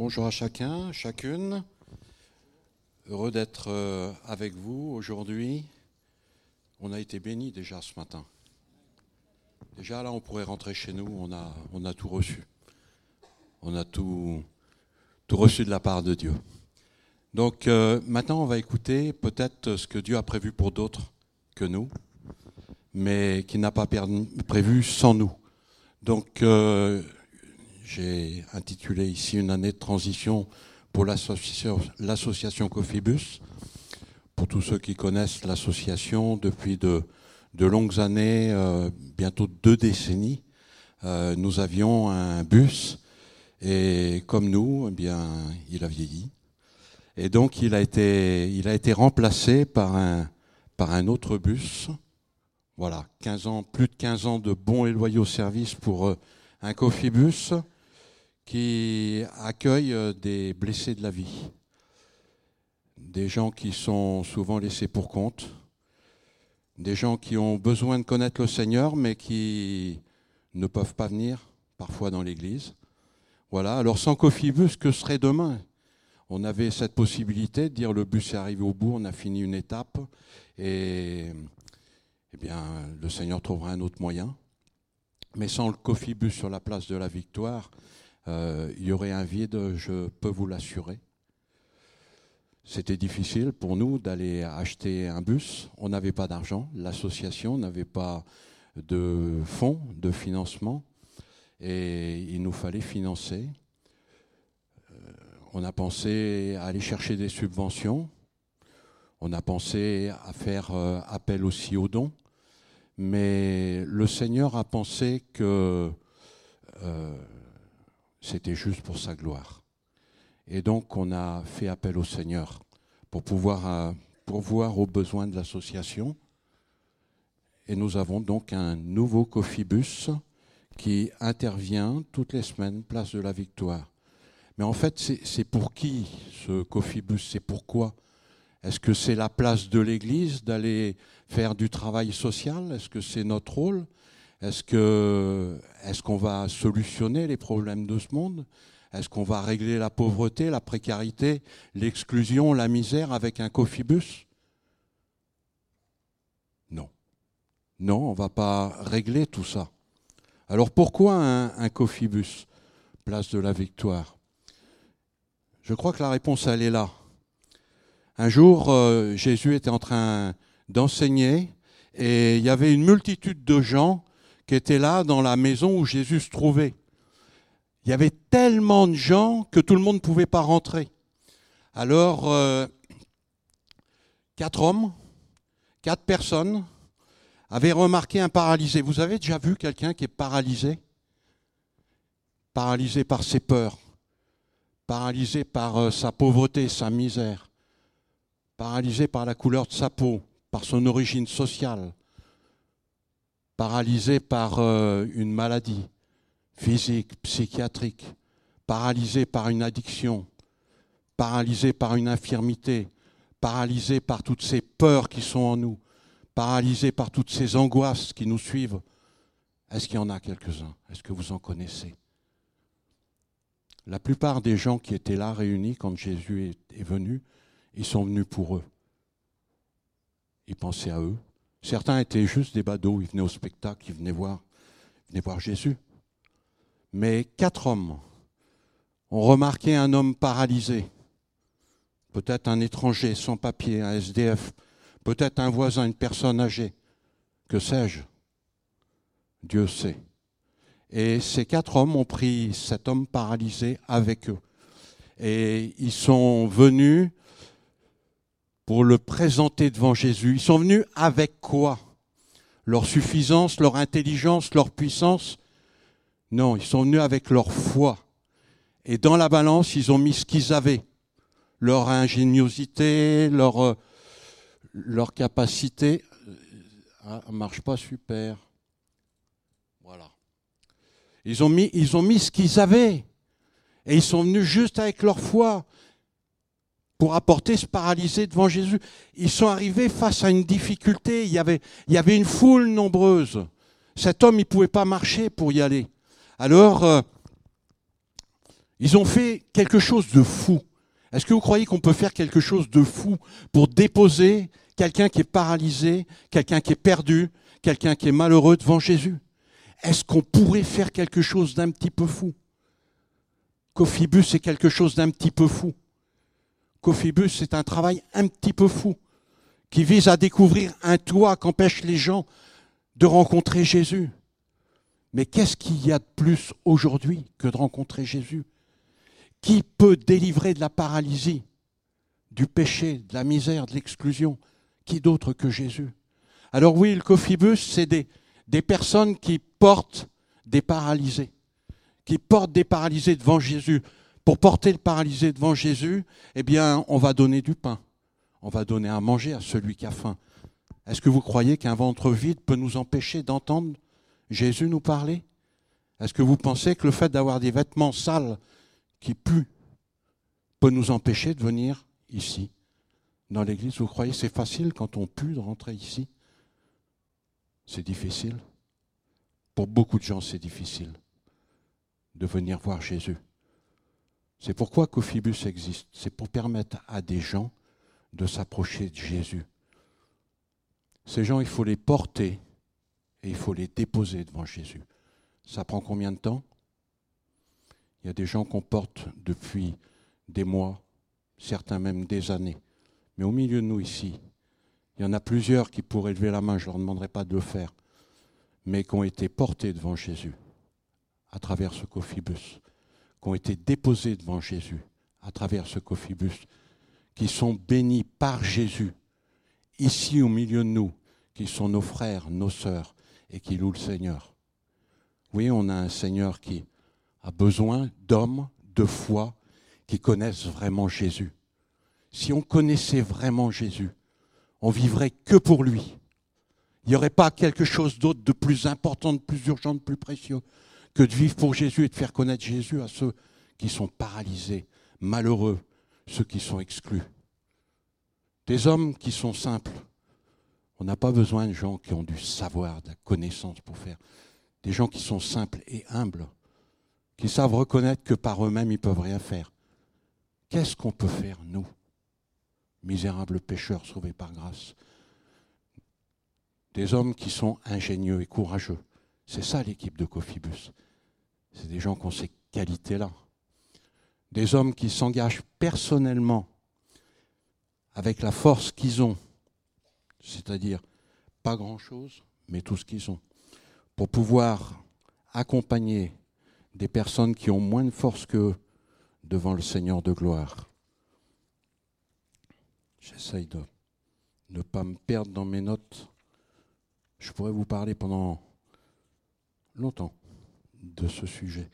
bonjour à chacun, chacune. Heureux d'être euh, avec vous aujourd'hui. On a été bénis déjà ce matin. Déjà là, on pourrait rentrer chez nous, on a, on a tout reçu. On a tout, tout reçu de la part de Dieu. Donc euh, maintenant, on va écouter peut-être ce que Dieu a prévu pour d'autres que nous, mais qui n'a pas prévu sans nous. Donc euh, j'ai intitulé ici une année de transition pour l'association Cofibus. Pour tous ceux qui connaissent l'association depuis de, longues années, euh, bientôt deux décennies, euh, nous avions un bus et comme nous, eh bien, il a vieilli. Et donc il a été, il a été remplacé par un, par un autre bus. Voilà, 15 ans, plus de 15 ans de bons et loyaux services pour euh, un Cofibus qui accueille euh, des blessés de la vie, des gens qui sont souvent laissés pour compte, des gens qui ont besoin de connaître le Seigneur mais qui ne peuvent pas venir parfois dans l'église. Voilà, alors sans Cofibus, que serait demain? On avait cette possibilité de dire le bus est arrivé au bout, on a fini une étape et eh bien, le Seigneur trouvera un autre moyen. Mais sans le Cofibus sur la place de la victoire, euh, il y aurait un vide, je peux vous l'assurer. C'était difficile pour nous d'aller acheter un bus. On n'avait pas d'argent. L'association n'avait pas de fonds de financement. Et il nous fallait financer. Euh, on a pensé à aller chercher des subventions. On a pensé à faire euh, appel aussi aux dons. Mais le Seigneur a pensé que c'était juste pour sa gloire. Et donc on a fait appel au Seigneur pour pouvoir euh, pourvoir aux besoins de l'association. Et nous avons donc un nouveau Cofibus qui intervient toutes les semaines, place de la Victoire. Mais en fait, c'est pour qui ce Cofibus C'est pourquoi? Est-ce que c'est la place de l'Église d'aller faire du travail social? Est-ce que c'est notre rôle? Est-ce qu'on va solutionner les problèmes de ce monde? Est-ce qu'on va régler la pauvreté, la précarité, l'exclusion, la misère avec un cofibus Non. Non, on ne va pas régler tout ça. Alors pourquoi un, cofibus Place de la victoire? Je crois que la réponse, elle est là. Un jour, euh, Jésus était en train d'enseigner et il y avait une multitude de gens qui était là dans la maison où Jésus se trouvait. Il y avait tellement de gens que tout le monde ne pouvait pas rentrer. Alors, euh, quatre hommes, quatre personnes avaient remarqué un paralysé. Vous avez déjà vu quelqu'un qui est paralysé? Paralysé par ses peurs, paralysé par euh, sa pauvreté, sa misère, paralysé par la couleur de sa peau, par son origine sociale, paralysé par euh, une maladie physique, psychiatrique, paralysé par une addiction, paralysé par une infirmité, paralysé par toutes ces peurs qui sont en nous, paralysé par toutes ces angoisses qui nous suivent. Est-ce qu'il y en a quelques-uns? Est-ce que vous en connaissez? La plupart des gens qui étaient là réunis quand Jésus est venu, ils sont venus pour eux. Ils pensaient à eux, Certains étaient juste des badauds, ils venaient au spectacle, ils venaient voir, venaient voir Jésus. Mais quatre hommes ont remarqué un homme paralysé, peut-être un étranger sans papier, un SDF, peut-être un voisin, une personne âgée, que sais-je? Dieu sait. Et ces quatre hommes ont pris cet homme paralysé avec eux. Et ils sont venus pour le présenter devant Jésus. Ils sont venus avec quoi? Leur suffisance, leur intelligence, leur puissance? Non, ils sont venus avec leur foi. Et dans la balance, ils ont mis ce qu'ils avaient. Leur ingéniosité, leur, euh, leur capacité. Ah, ça marche pas super. Voilà. Ils ont mis, ils ont mis ce qu'ils avaient. Et ils sont venus juste avec leur foi pour apporter ce paralysé devant Jésus. Ils sont arrivés face à une difficulté. Il y avait, une foule nombreuse. Cet homme, il ne pouvait pas marcher pour y aller. Alors, euh, Ils ont fait quelque chose de fou. Est-ce que vous croyez qu'on peut faire quelque chose de fou pour déposer quelqu'un qui est paralysé, quelqu'un qui est perdu, quelqu'un qui est malheureux devant Jésus? Est-ce qu'on pourrait faire quelque chose d'un petit peu fou? Cophibus, c'est quelque chose d'un petit peu fou. Cophibus, c'est un travail un petit peu fou qui vise à découvrir un toit qu'empêche les gens de rencontrer Jésus. Mais qu'est-ce qu'il y a de plus aujourd'hui que de rencontrer Jésus? Qui peut délivrer de la paralysie, du péché, de la misère, de l'exclusion Qui d'autre que Jésus? Alors oui, le cophibus, c'est des personnes qui portent des paralysés, qui portent des paralysés devant Jésus. Pour porter le paralysé devant Jésus, eh bien, on va donner du pain. On va donner à manger à celui qui a faim. Est-ce que vous croyez qu'un ventre vide peut nous empêcher d'entendre Jésus nous parler Est-ce que vous pensez que le fait d'avoir des vêtements sales qui puent peut nous empêcher de venir ici, dans l'église Vous croyez que c'est facile quand on pue de rentrer ici C'est difficile. Pour beaucoup de gens, c'est difficile de venir voir Jésus. C'est pourquoi Cophibus existe. C'est pour permettre à des gens de s'approcher de Jésus. Ces gens, il faut les porter et il faut les déposer devant Jésus. Ça prend combien de temps? Il y a des gens qu'on porte depuis des mois, certains même des années. Mais au milieu de nous ici, il y en a plusieurs qui pourraient lever la main, je ne leur demanderai pas de le faire, mais qui ont été portés devant Jésus à travers ce cophibus, qui ont été déposés devant Jésus à travers ce cophibus, qui sont bénis par Jésus, ici au milieu de nous, qui sont nos frères, nos sœurs, et qui louent le Seigneur. Oui, on a un Seigneur qui a besoin d'hommes de foi qui connaissent vraiment Jésus. Si on connaissait vraiment Jésus, on vivrait que pour lui. Il n'y aurait pas quelque chose d'autre de plus important, de plus urgent, de plus précieux que de vivre pour Jésus et de faire connaître Jésus à ceux qui sont paralysés, malheureux, ceux qui sont exclus. Des hommes qui sont simples, on n'a pas besoin de gens qui ont du savoir, de la connaissance pour faire. Des gens qui sont simples et humbles, qui savent reconnaître que par eux-mêmes, ils ne peuvent rien faire. Qu'est-ce qu'on peut faire, nous, misérables pécheurs sauvés par grâce? Des hommes qui sont ingénieux et courageux. C'est ça l'équipe de Cophibus. C'est des gens qui ont ces qualités-là. Des hommes qui s'engagent personnellement avec la force qu'ils ont c'est-à-dire pas grand-chose, mais tout ce qu'ils ont, pour pouvoir accompagner des personnes qui ont moins de force qu'eux devant le Seigneur de gloire. J'essaye de ne pas me perdre dans mes notes. Je pourrais vous parler pendant longtemps de ce sujet,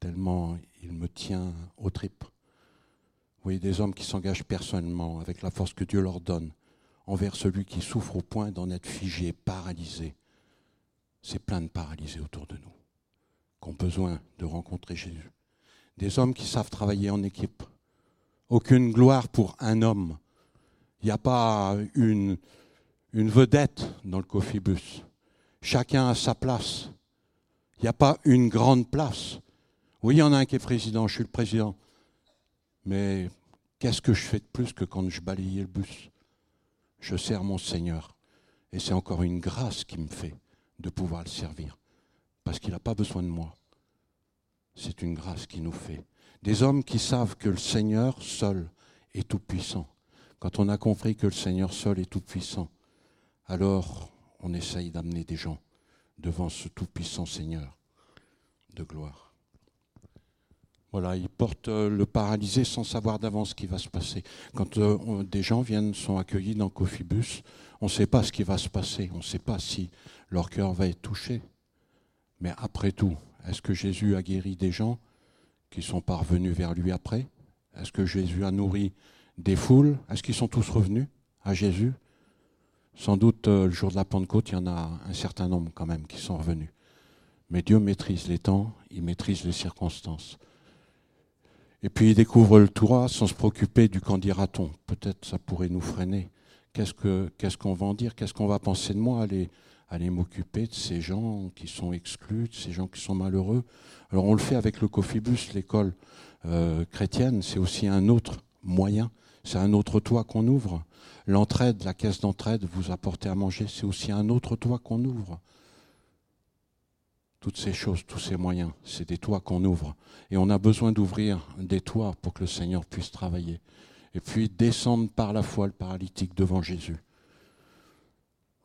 tellement il me tient aux tripes. Vous voyez des hommes qui s'engagent personnellement avec la force que Dieu leur donne envers celui qui souffre au point d'en être figé, paralysé. C'est plein de paralysés autour de nous, qui ont besoin de rencontrer Jésus. Des hommes qui savent travailler en équipe. Aucune gloire pour un homme. Il n'y a pas une, vedette dans le coffibus. Chacun a sa place. Il n'y a pas une grande place. Oui, il y en a un qui est président, je suis le président. Mais qu'est-ce que je fais de plus que quand je balayais le bus? Je sers mon Seigneur. Et c'est encore une grâce qui me fait de pouvoir le servir. Parce qu'il n'a pas besoin de moi. C'est une grâce qui nous fait. Des hommes qui savent que le Seigneur seul est tout-puissant. Quand on a compris que le Seigneur seul est tout-puissant, alors on essaye d'amener des gens devant ce tout-puissant Seigneur de gloire. Voilà, ils portent euh, le paralysé sans savoir d'avance ce qui va se passer. Quand euh, des gens viennent, sont accueillis dans Cophibus, on ne sait pas ce qui va se passer, on ne sait pas si leur cœur va être touché. Mais après tout, est-ce que Jésus a guéri des gens qui sont parvenus vers lui après? Est-ce que Jésus a nourri des foules? Est-ce qu'ils sont tous revenus à Jésus? Sans doute, euh, le jour de la Pentecôte, il y en a un certain nombre quand même qui sont revenus. Mais Dieu maîtrise les temps, il maîtrise les circonstances. Et puis il découvre le Torah sans se préoccuper du qu'en dira-t-on. Peut-être ça pourrait nous freiner. Qu'est-ce qu'on va en dire? Qu'est-ce qu'on va penser de moi? Aller, m'occuper de ces gens qui sont exclus, de ces gens qui sont malheureux. Alors on le fait avec le Cofibus, l'école euh, chrétienne, c'est aussi un autre moyen, c'est un autre toit qu'on ouvre. L'entraide, la caisse d'entraide, vous apporter à manger, c'est aussi un autre toit qu'on ouvre. Toutes ces choses, tous ces moyens, c'est des toits qu'on ouvre. Et on a besoin d'ouvrir des toits pour que le Seigneur puisse travailler. Et puis descendre par la foi le paralytique devant Jésus.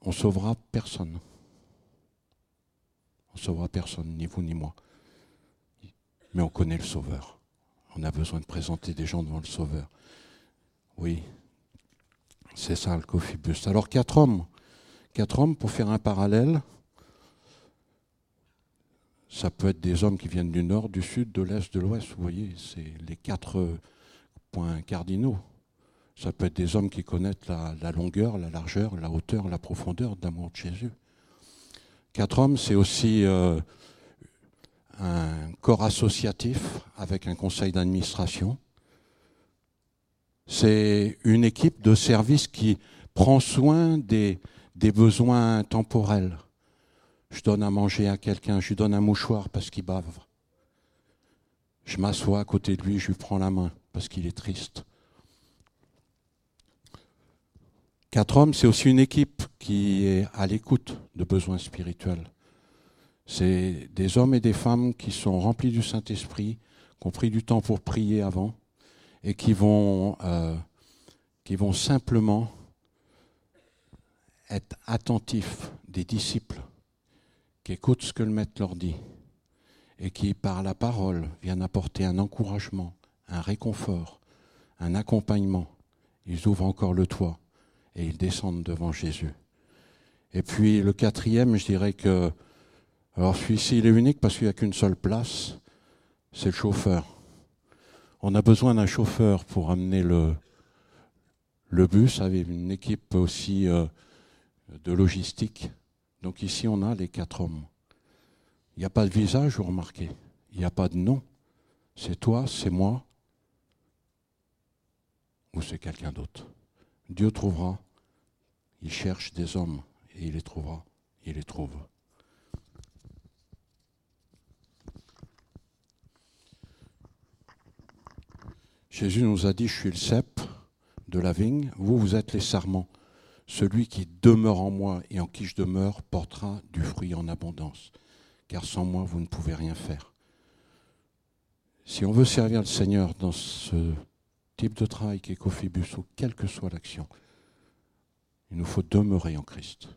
On sauvera personne. On sauvera personne, ni vous ni moi. Mais on connaît le Sauveur. On a besoin de présenter des gens devant le Sauveur. Oui, c'est ça le Coffee Alors quatre hommes, quatre hommes pour faire un parallèle. Ça peut être des hommes qui viennent du nord, du sud, de l'est, de l'ouest. Vous voyez, c'est les quatre points cardinaux. Ça peut être des hommes qui connaissent la, longueur, la largeur, la hauteur, la profondeur d'amour de Jésus. Quatre hommes, c'est aussi euh, un corps associatif avec un conseil d'administration. C'est une équipe de service qui prend soin des, besoins temporels. Je donne à manger à quelqu'un, je lui donne un mouchoir parce qu'il bave. Je m'assois à côté de lui, je lui prends la main parce qu'il est triste. Quatre hommes, c'est aussi une équipe qui est à l'écoute de besoins spirituels. C'est des hommes et des femmes qui sont remplis du Saint-Esprit, qui ont pris du temps pour prier avant et qui vont, euh, qui vont simplement être attentifs des disciples, qui écoutent ce que le Maître leur dit et qui, par la parole, viennent apporter un encouragement, un réconfort, un accompagnement. Ils ouvrent encore le toit et ils descendent devant Jésus. Et puis le quatrième, je dirais que, alors celui-ci, il est unique parce qu'il n'y a qu'une seule place, c'est le chauffeur. On a besoin d'un chauffeur pour amener le, bus avec une équipe aussi euh, de logistique. Donc ici, on a les quatre hommes. Il n'y a pas de visage, vous remarquez. Il n'y a pas de nom. C'est toi, c'est moi, ou c'est quelqu'un d'autre. Dieu trouvera il cherche des hommes et il les trouvera. Il les trouve. Jésus nous a dit, je suis le cep de la vigne, vous, vous êtes les sarments. Celui qui demeure en moi et en qui je demeure portera du fruit en abondance, car sans moi, vous ne pouvez rien faire. Si on veut servir le Seigneur dans ce type de travail qui est Cophibus, ou quelle que soit l'action, il nous faut demeurer en Christ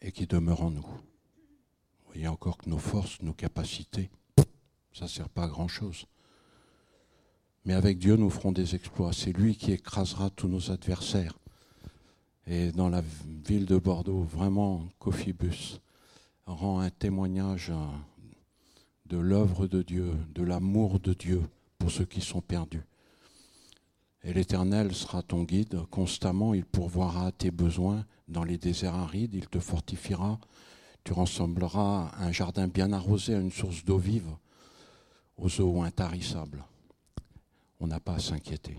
et qui demeure en nous. Vous voyez encore que nos forces, nos capacités, ça ne sert pas à grand-chose. Mais avec Dieu, nous ferons des exploits. C'est lui qui écrasera tous nos adversaires. Et dans la ville de Bordeaux, vraiment, Cophibus rend un témoignage de l'œuvre de Dieu, de l'amour de Dieu pour ceux qui sont perdus. Et l'Éternel sera ton guide constamment, il pourvoira tes besoins dans les déserts arides, il te fortifiera, tu ressembleras à un jardin bien arrosé, à une source d'eau vive, aux eaux intarissables. On n'a pas à s'inquiéter.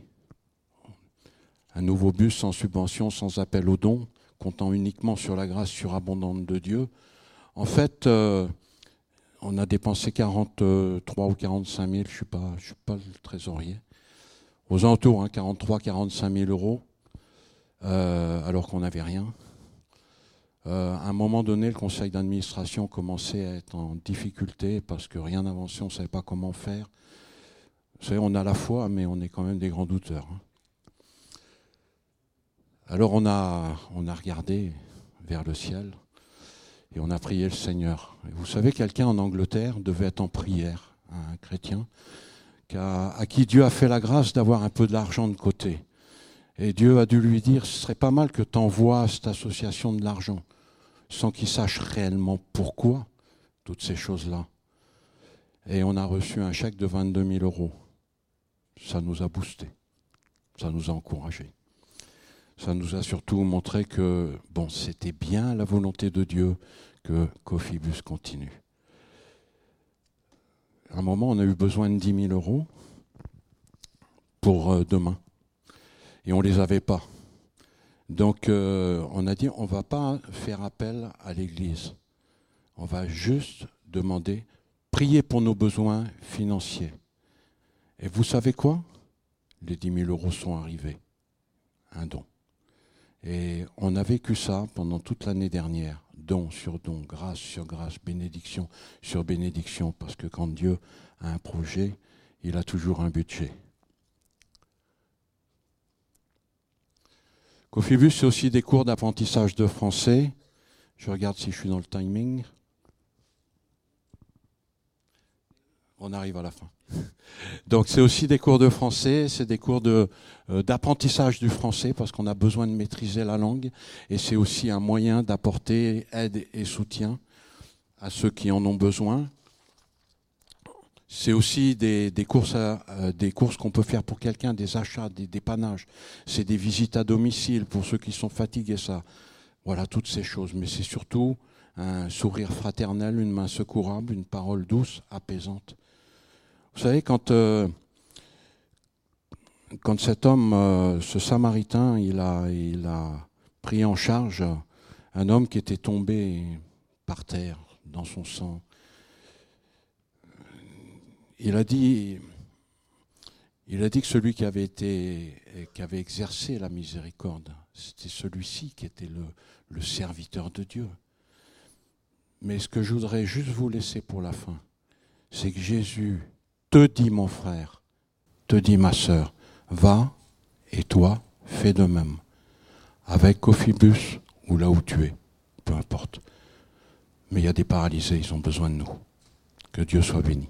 Un nouveau bus sans subvention, sans appel aux dons, comptant uniquement sur la grâce surabondante de Dieu. En fait, euh, on a dépensé 43 ou 45 000, je ne suis, pas le trésorier aux alentours, 43 45 000 euros, euh, alors qu'on n'avait rien. Euh, à un moment donné, le conseil d'administration commençait à être en difficulté parce que rien n'avançait, on ne savait pas comment faire. Vous savez, on a la foi, mais on est quand même des grands douteurs. Hein. Alors on a, on a regardé vers le ciel et on a prié le Seigneur. vous savez, quelqu'un en Angleterre devait être en prière, un chrétien, à, qui Dieu a fait la grâce d'avoir un peu de l'argent de côté. Et Dieu a dû lui dire, ce serait pas mal que tu envoies à cette association de l'argent, sans qu'il sache réellement pourquoi toutes ces choses-là. Et on a reçu un chèque de 22 000 euros. Ça nous a boosté, ça nous a encouragés. Ça nous a surtout montré que bon, c'était bien la volonté de Dieu que Cofibus continue à un moment, on a eu besoin de 10 000 euros pour euh, demain. Et on ne les avait pas. Donc euh, on a dit on ne va pas faire appel à l'Église. On va juste demander, prier pour nos besoins financiers. Et vous savez quoi? Les 10 000 euros sont arrivés. Un don. Et on a vécu ça pendant toute l'année dernière. Don sur don, grâce sur grâce, bénédiction sur bénédiction. Parce que quand Dieu a un projet, il a toujours un budget. Cofibus, c'est aussi des cours d'apprentissage de français. Je regarde si je suis dans le timing. On arrive à la fin. Donc c'est aussi des cours de français, c'est des cours de, euh, d'apprentissage du français parce qu'on a besoin de maîtriser la langue et c'est aussi un moyen d'apporter aide et soutien à ceux qui en ont besoin. C'est aussi des, courses, euh, courses qu'on peut faire pour quelqu'un, des achats, des dépannages. C'est des visites à domicile pour ceux qui sont fatigués, ça. Voilà, toutes ces choses. Mais c'est surtout un sourire fraternel, une main secourable, une parole douce, apaisante. Vous savez, quand, euh, quand cet homme, euh, ce samaritain, il a, il a pris en charge un homme qui était tombé par terre dans son sang, il a dit, il a dit que celui qui avait été, qui avait exercé la miséricorde, c'était celui-ci qui était le, le serviteur de Dieu. Mais ce que je voudrais juste vous laisser pour la fin, c'est que Jésus te dit, mon frère, te dit, ma sœur, va et toi, fais de même. Avec Cophibus ou là où tu es, peu importe. Mais il y a des paralysés, ils ont besoin de nous. Que Dieu soit béni.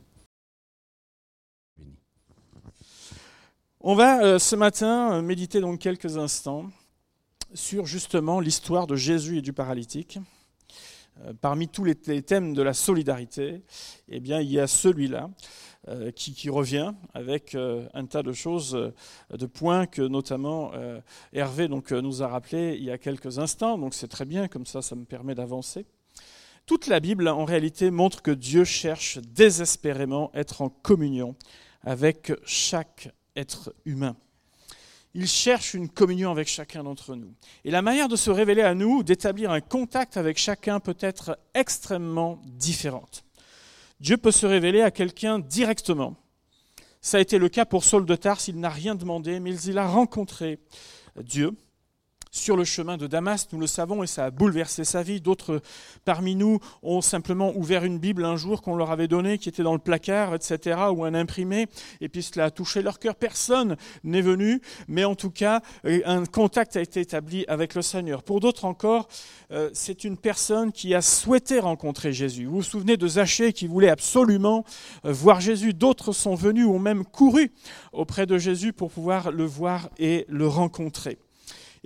On va euh, ce matin euh, méditer donc quelques instants sur justement l'histoire de Jésus et du paralytique. Euh, parmi tous les, thèmes de la solidarité, eh bien, il y a celui-là qui, revient avec un tas de choses, de points que notamment Hervé donc, nous a rappelé il y a quelques instants. Donc c'est très bien, comme ça, ça me permet d'avancer. Toute la Bible, en réalité, montre que Dieu cherche désespérément être en communion avec chaque être humain. Il cherche une communion avec chacun d'entre nous. Et la manière de se révéler à nous, d'établir un contact avec chacun peut être extrêmement différente. Dieu peut se révéler à quelqu'un directement. Ça a été le cas pour Saul de Tarse, il n'a rien demandé, mais il a rencontré Dieu sur le chemin de Damas, nous le savons, et ça a bouleversé sa vie. D'autres parmi nous ont simplement ouvert une Bible un jour qu'on leur avait donnée, qui était dans le placard, etc., ou un imprimé, et puis cela a touché leur cœur. Personne n'est venu, mais en tout cas, euh, un contact a été établi avec le Seigneur. Pour d'autres encore, euh, c'est une personne qui a souhaité rencontrer Jésus. Vous vous souvenez de Zachée qui voulait absolument euh, voir Jésus. D'autres sont venus ou même couru auprès de Jésus pour pouvoir le voir et le rencontrer.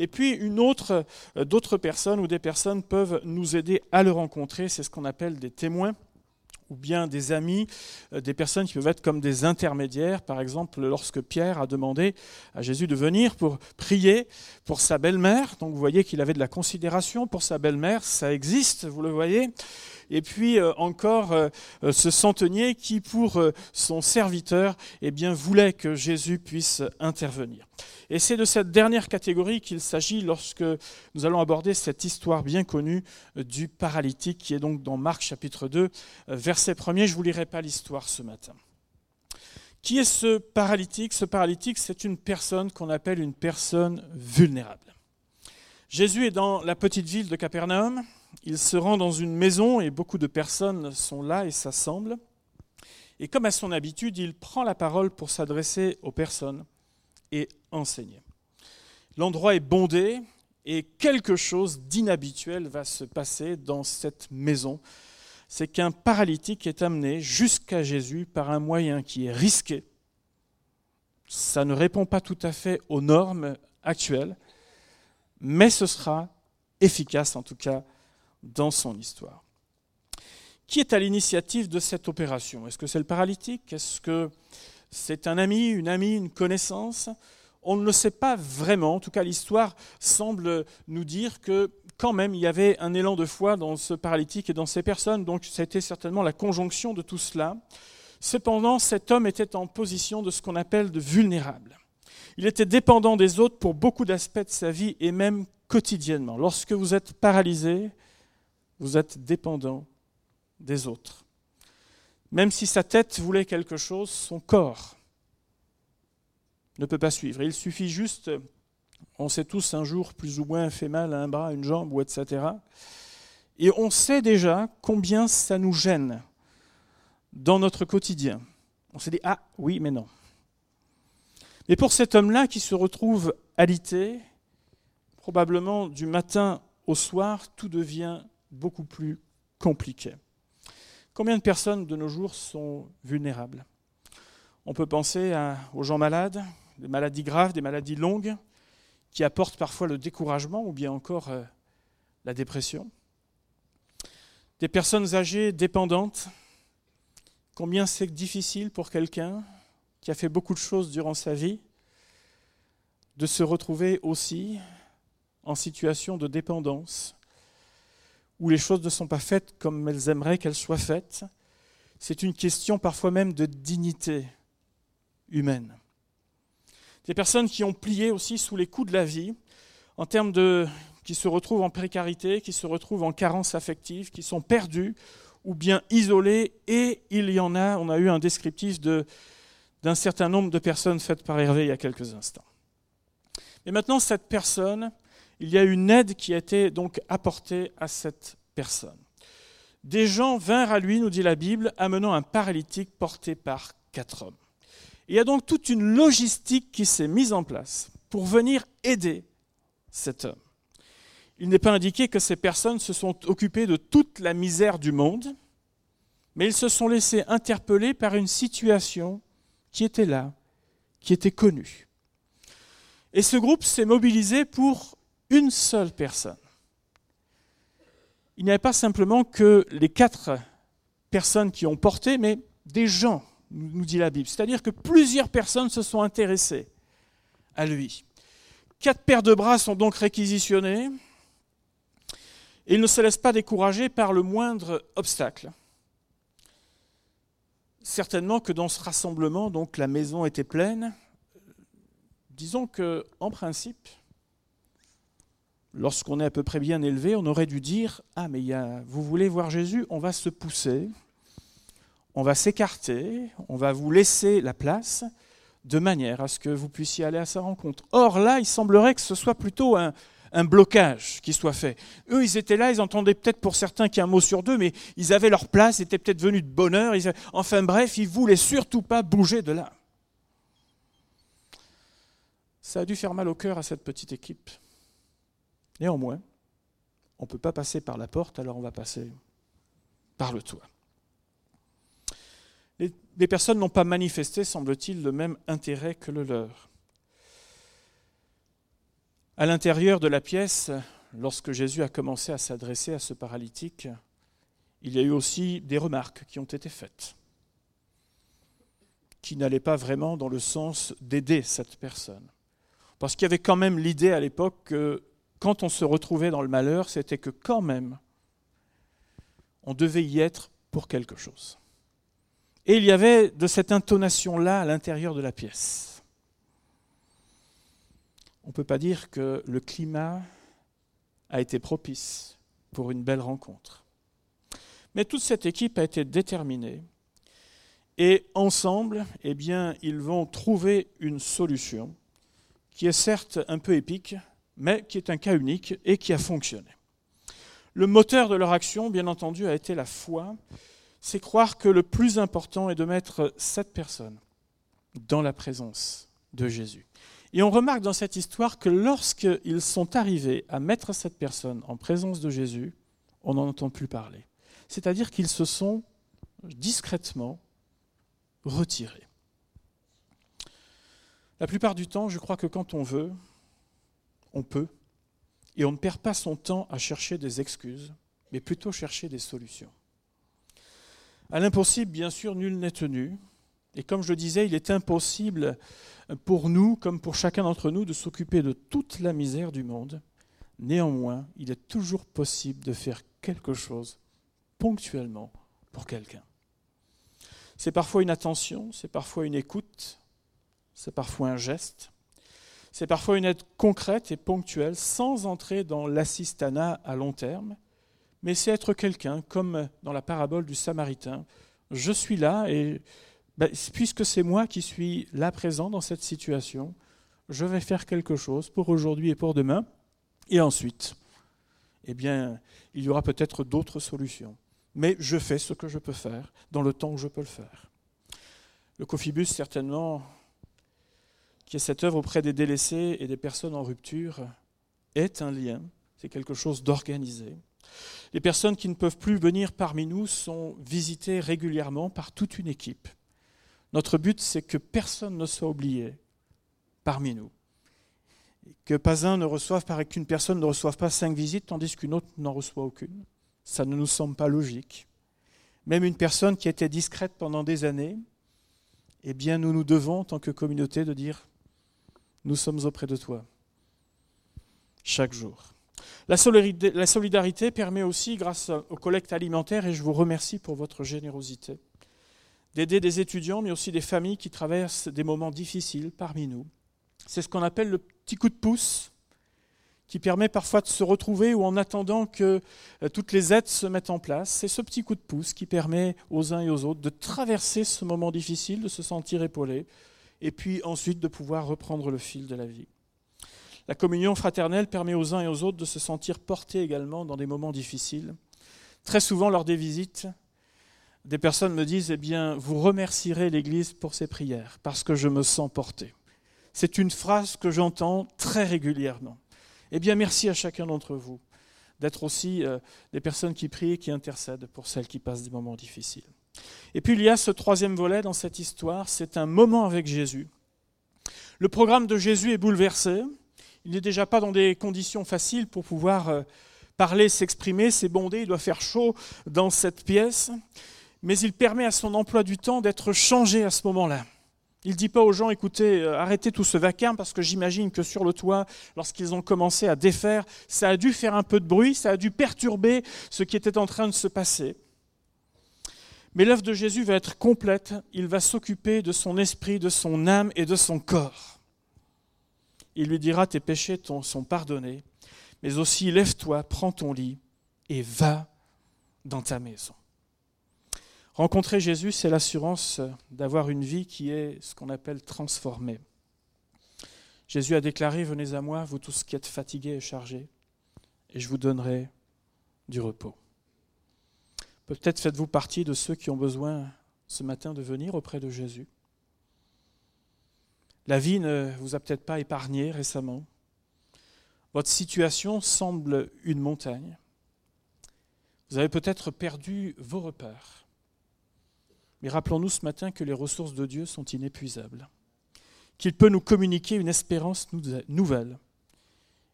Et puis une autre, euh, d'autres personnes ou des personnes peuvent nous aider à le rencontrer. C'est ce qu'on appelle des témoins ou bien des amis, euh, des personnes qui peuvent être comme des intermédiaires. Par exemple, lorsque Pierre a demandé à Jésus de venir pour prier pour sa belle-mère, donc vous voyez qu'il avait de la considération pour sa belle-mère, ça existe, vous le voyez. Et puis euh, encore ce centenier qui, pour son serviteur, eh voulait que Jésus puisse intervenir. Et c'est de cette dernière catégorie qu'il s'agit lorsque nous allons aborder cette histoire bien connue euh, du paralytique qui est donc dans Marc chapitre 2, euh, verset 1er. Je ne vous lirai pas l'histoire ce matin. Qui est ce paralytique? Ce paralytique, c'est une personne qu'on appelle une personne vulnérable. Jésus est dans la petite ville de Capernaum. Il se rend dans une maison et beaucoup de personnes sont là et s'assemblent. Et comme à son habitude, il prend la parole pour s'adresser aux personnes et enseigner. L'endroit est bondé et quelque chose d'inhabituel va se passer dans cette maison. C'est qu'un paralytique est amené jusqu'à Jésus par un moyen qui est risqué. Ça ne répond pas tout à fait aux normes actuelles, mais ce sera efficace en tout cas dans son histoire. Qui est à l'initiative de cette opération? Est-ce que c'est le paralytique? Est-ce que c'est un ami, une amie, une connaissance? On ne le sait pas vraiment. En tout cas, l'histoire semble nous dire que quand même, il y avait un élan de foi dans ce paralytique et dans ces personnes. Donc, c'était certainement la conjonction de tout cela. Cependant, cet homme était en position de ce qu'on appelle de vulnérable. Il était dépendant des autres pour beaucoup d'aspects de sa vie et même quotidiennement. Lorsque vous êtes paralysé, vous êtes dépendant des autres. Même si sa tête voulait quelque chose, son corps ne peut pas suivre. Il suffit juste, on sait tous un jour plus ou moins fait mal à un bras, une jambe, ou etc. Et on sait déjà combien ça nous gêne dans notre quotidien. On s'est dit, ah oui, mais non. Mais pour cet homme-là qui se retrouve alité, probablement du matin au soir, tout devient beaucoup plus compliqué. Combien de personnes de nos jours sont vulnérables? On peut penser aux gens malades, des maladies graves, des maladies longues, qui apportent parfois le découragement ou bien encore euh, la dépression. Des personnes âgées dépendantes. Combien c'est difficile pour quelqu'un qui a fait beaucoup de choses durant sa vie de se retrouver aussi en situation de dépendance, où les choses ne sont pas faites comme elles aimeraient qu'elles soient faites. C'est une question parfois même de dignité humaine. Des personnes qui ont plié aussi sous les coups de la vie, en termes de qui se retrouvent en précarité, qui se retrouvent en carence affective, qui sont perdus ou bien isolés, et il y en a, on a eu un descriptif d'un certain nombre de personnes faites par Hervé il y a quelques instants. Et maintenant, cette personne, il y a une aide qui a été donc apportée à cette personne. Des gens vinrent à lui, nous dit la Bible, amenant un paralytique porté par quatre hommes. Il y a donc toute une logistique qui s'est mise en place pour venir aider cet homme. Il n'est pas indiqué que ces personnes se sont occupées de toute la misère du monde, mais ils se sont laissés interpeller par une situation qui était là, qui était connue. Et ce groupe s'est mobilisé pour une seule personne. Il n'y avait pas simplement que les quatre personnes qui ont porté, mais des gens, nous dit la Bible. C'est-à-dire que plusieurs personnes se sont intéressées à lui. Quatre paires de bras sont donc réquisitionnés. Et il ne se laisse pas décourager par le moindre obstacle. Certainement que dans ce rassemblement, donc la maison était pleine. Disons que, en principe, lorsqu'on est à peu près bien élevé, on aurait dû dire Ah, mais y vous voulez voir Jésus On va se pousser, on va s'écarter, on va vous laisser la place, de manière à ce que vous puissiez aller à sa rencontre. Or, là, il semblerait que ce soit plutôt un, blocage qui soit fait. Eux, ils étaient là, ils entendaient peut-être pour certains qu'il y a un mot sur deux, mais ils avaient leur place, ils étaient peut-être venus de bonne heure. Enfin bref, ils voulaient surtout pas bouger de là. Ça a dû faire mal au cœur à cette petite équipe. Néanmoins, on ne peut pas passer par la porte, alors on va passer par le toit. Les, personnes n'ont pas manifesté, semble-t-il, le même intérêt que le leur. À l'intérieur de la pièce, lorsque Jésus a commencé à s'adresser à ce paralytique, il y a eu aussi des remarques qui ont été faites, qui n'allaient pas vraiment dans le sens d'aider cette personne. Parce qu'il y avait quand même l'idée à l'époque que quand on se retrouvait dans le malheur, c'était que quand même, on devait y être pour quelque chose. Et il y avait de cette intonation-là à l'intérieur de la pièce. On ne peut pas dire que le climat a été propice pour une belle rencontre. Mais toute cette équipe a été déterminée et ensemble, eh bien, ils vont trouver une solution qui est certes un peu épique, mais qui est un cas unique et qui a fonctionné. Le moteur de leur action, bien entendu, a été la foi. C'est croire que le plus important est de mettre cette personne dans la présence de Jésus. Et on remarque dans cette histoire que lorsqu'ils sont arrivés à mettre cette personne en présence de Jésus, on n'en entend plus parler. C'est-à-dire qu'ils se sont discrètement retirés. La plupart du temps, je crois que quand on veut, on peut, et on ne perd pas son temps à chercher des excuses, mais plutôt chercher des solutions. À l'impossible, bien sûr, nul n'est tenu. Et comme je le disais, il est impossible pour nous, comme pour chacun d'entre nous, de s'occuper de toute la misère du monde. Néanmoins, il est toujours possible de faire quelque chose ponctuellement pour quelqu'un. C'est parfois une attention, c'est parfois une écoute, c'est parfois un geste, C'est parfois une aide concrète et ponctuelle, sans entrer dans l'assistanat à long terme, mais c'est être quelqu'un, comme dans la parabole du Samaritain. Je suis là et ben, puisque c'est moi qui suis là présent dans cette situation, je vais faire quelque chose pour aujourd'hui et pour demain. Et ensuite, eh bien, il y aura peut-être d'autres solutions. Mais je fais ce que je peux faire dans le temps où je peux le faire. Le Cofibus, certainement, qui est cette œuvre auprès des délaissés et des personnes en rupture, est un lien, c'est quelque chose d'organisé. Les personnes qui ne peuvent plus venir parmi nous sont visitées régulièrement par toute une équipe. Notre but, c'est que personne ne soit oublié parmi nous. Que pas un ne reçoive, qu'une personne ne reçoive pas cinq visites, tandis qu'une autre n'en reçoit aucune. Ça ne nous semble pas logique. Même une personne qui était discrète pendant des années, eh bien, nous nous devons, en tant que communauté, de dire Nous sommes auprès de toi, chaque jour. La solidarité permet aussi, grâce aux collectes alimentaires, et je vous remercie pour votre générosité, d'aider des étudiants, mais aussi des familles qui traversent des moments difficiles parmi nous. C'est ce qu'on appelle le petit coup de pouce, qui permet parfois de se retrouver ou en attendant que euh, toutes les aides se mettent en place. C'est ce petit coup de pouce qui permet aux uns et aux autres de traverser ce moment difficile, de se sentir épaulé, et puis ensuite de pouvoir reprendre le fil de la vie. La communion fraternelle permet aux uns et aux autres de se sentir portés également dans des moments difficiles. Très souvent, lors des visites, des personnes me disent, eh bien, vous remercierez l'Église pour ses prières, parce que je me sens porté. C'est une phrase que j'entends très régulièrement. Eh bien, merci à chacun d'entre vous d'être aussi euh, des personnes qui prient et qui intercèdent pour celles qui passent des moments difficiles. Et puis il y a ce troisième volet dans cette histoire, c'est un moment avec Jésus. Le programme de Jésus est bouleversé. Il n'est déjà pas dans des conditions faciles pour pouvoir euh, parler, s'exprimer, c'est bondé, il doit faire chaud dans cette pièce mais il permet à son emploi du temps d'être changé à ce moment-là. Il ne dit pas aux gens, écoutez, euh, arrêtez tout ce vacarme, parce que j'imagine que sur le toit, lorsqu'ils ont commencé à défaire, ça a dû faire un peu de bruit, ça a dû perturber ce qui était en train de se passer. Mais l'œuvre de Jésus va être complète, il va s'occuper de son esprit, de son âme et de son corps. Il lui dira, tes péchés sont pardonnés, mais aussi lève-toi, prends ton lit et va dans ta maison. Rencontrer Jésus, c'est l'assurance d'avoir une vie qui est ce qu'on appelle transformée. Jésus a déclaré, venez à moi, vous tous qui êtes fatigués et chargés, et je vous donnerai du repos. Peut-être faites-vous partie de ceux qui ont besoin ce matin de venir auprès de Jésus. La vie ne vous a peut-être pas épargné récemment. Votre situation semble une montagne. Vous avez peut-être perdu vos repères. Mais rappelons-nous ce matin que les ressources de Dieu sont inépuisables, qu'il peut nous communiquer une espérance nouvelle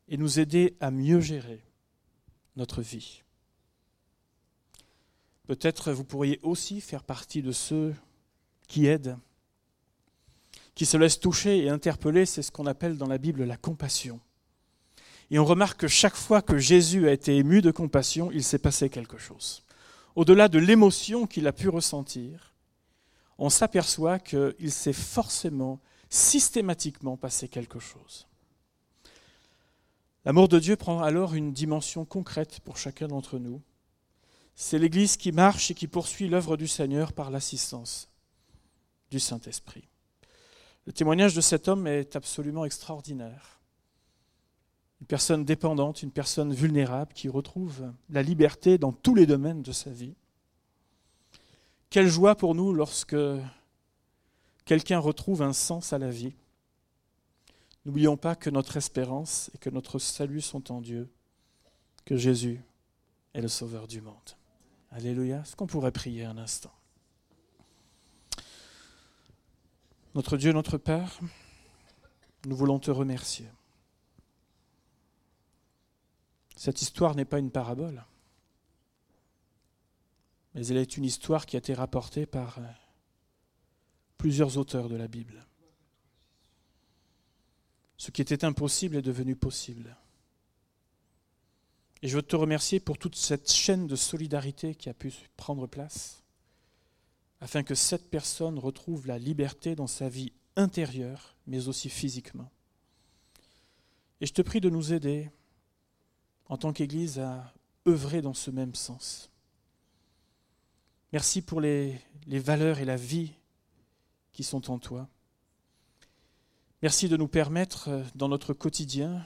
et nous aider à mieux gérer notre vie. Peut-être vous pourriez aussi faire partie de ceux qui aident, qui se laissent toucher et interpeller, c'est ce qu'on appelle dans la Bible la compassion. Et on remarque que chaque fois que Jésus a été ému de compassion, il s'est passé quelque chose. Au-delà de l'émotion qu'il a pu ressentir, on s'aperçoit qu'il s'est forcément, systématiquement passé quelque chose. L'amour de Dieu prend alors une dimension concrète pour chacun d'entre nous. C'est l'Église qui marche et qui poursuit l'œuvre du Seigneur par l'assistance du Saint-Esprit. Le témoignage de cet homme est absolument extraordinaire. Une personne dépendante, une personne vulnérable qui retrouve la liberté dans tous les domaines de sa vie. Quelle joie pour nous lorsque quelqu'un retrouve un sens à la vie. N'oublions pas que notre espérance et que notre salut sont en Dieu, que Jésus est le Sauveur du monde. Alléluia. Est-ce qu'on pourrait prier un instant? Notre Dieu, notre Père, nous voulons te remercier. Cette histoire n'est pas une parabole mais elle est une histoire qui a été rapportée par euh, plusieurs auteurs de la Bible. Ce qui était impossible est devenu possible. Et je veux te remercier pour toute cette chaîne de solidarité qui a pu prendre place, afin que cette personne retrouve la liberté dans sa vie intérieure, mais aussi physiquement. Et je te prie de nous aider en tant qu'Église à œuvrer dans ce même sens. Merci pour les, valeurs et la vie qui sont en toi. Merci de nous permettre dans notre quotidien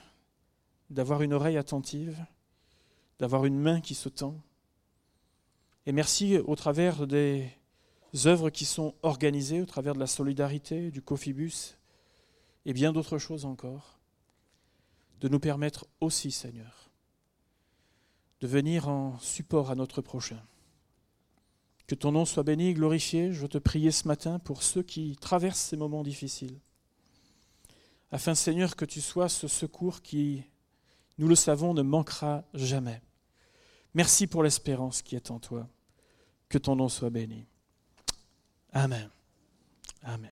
d'avoir une oreille attentive, d'avoir une main qui se tend. Et merci au travers des œuvres qui sont organisées, au travers de la solidarité, du Cofibus et bien d'autres choses encore, de nous permettre aussi, Seigneur, de venir en support à notre prochain. Que ton nom soit béni glorifié. Je veux te prier ce matin pour ceux qui traversent ces moments difficiles. Afin, Seigneur, que tu sois ce secours qui, nous le savons, ne manquera jamais. Merci pour l'espérance qui est en toi. Que ton nom soit béni. Amen. Amen.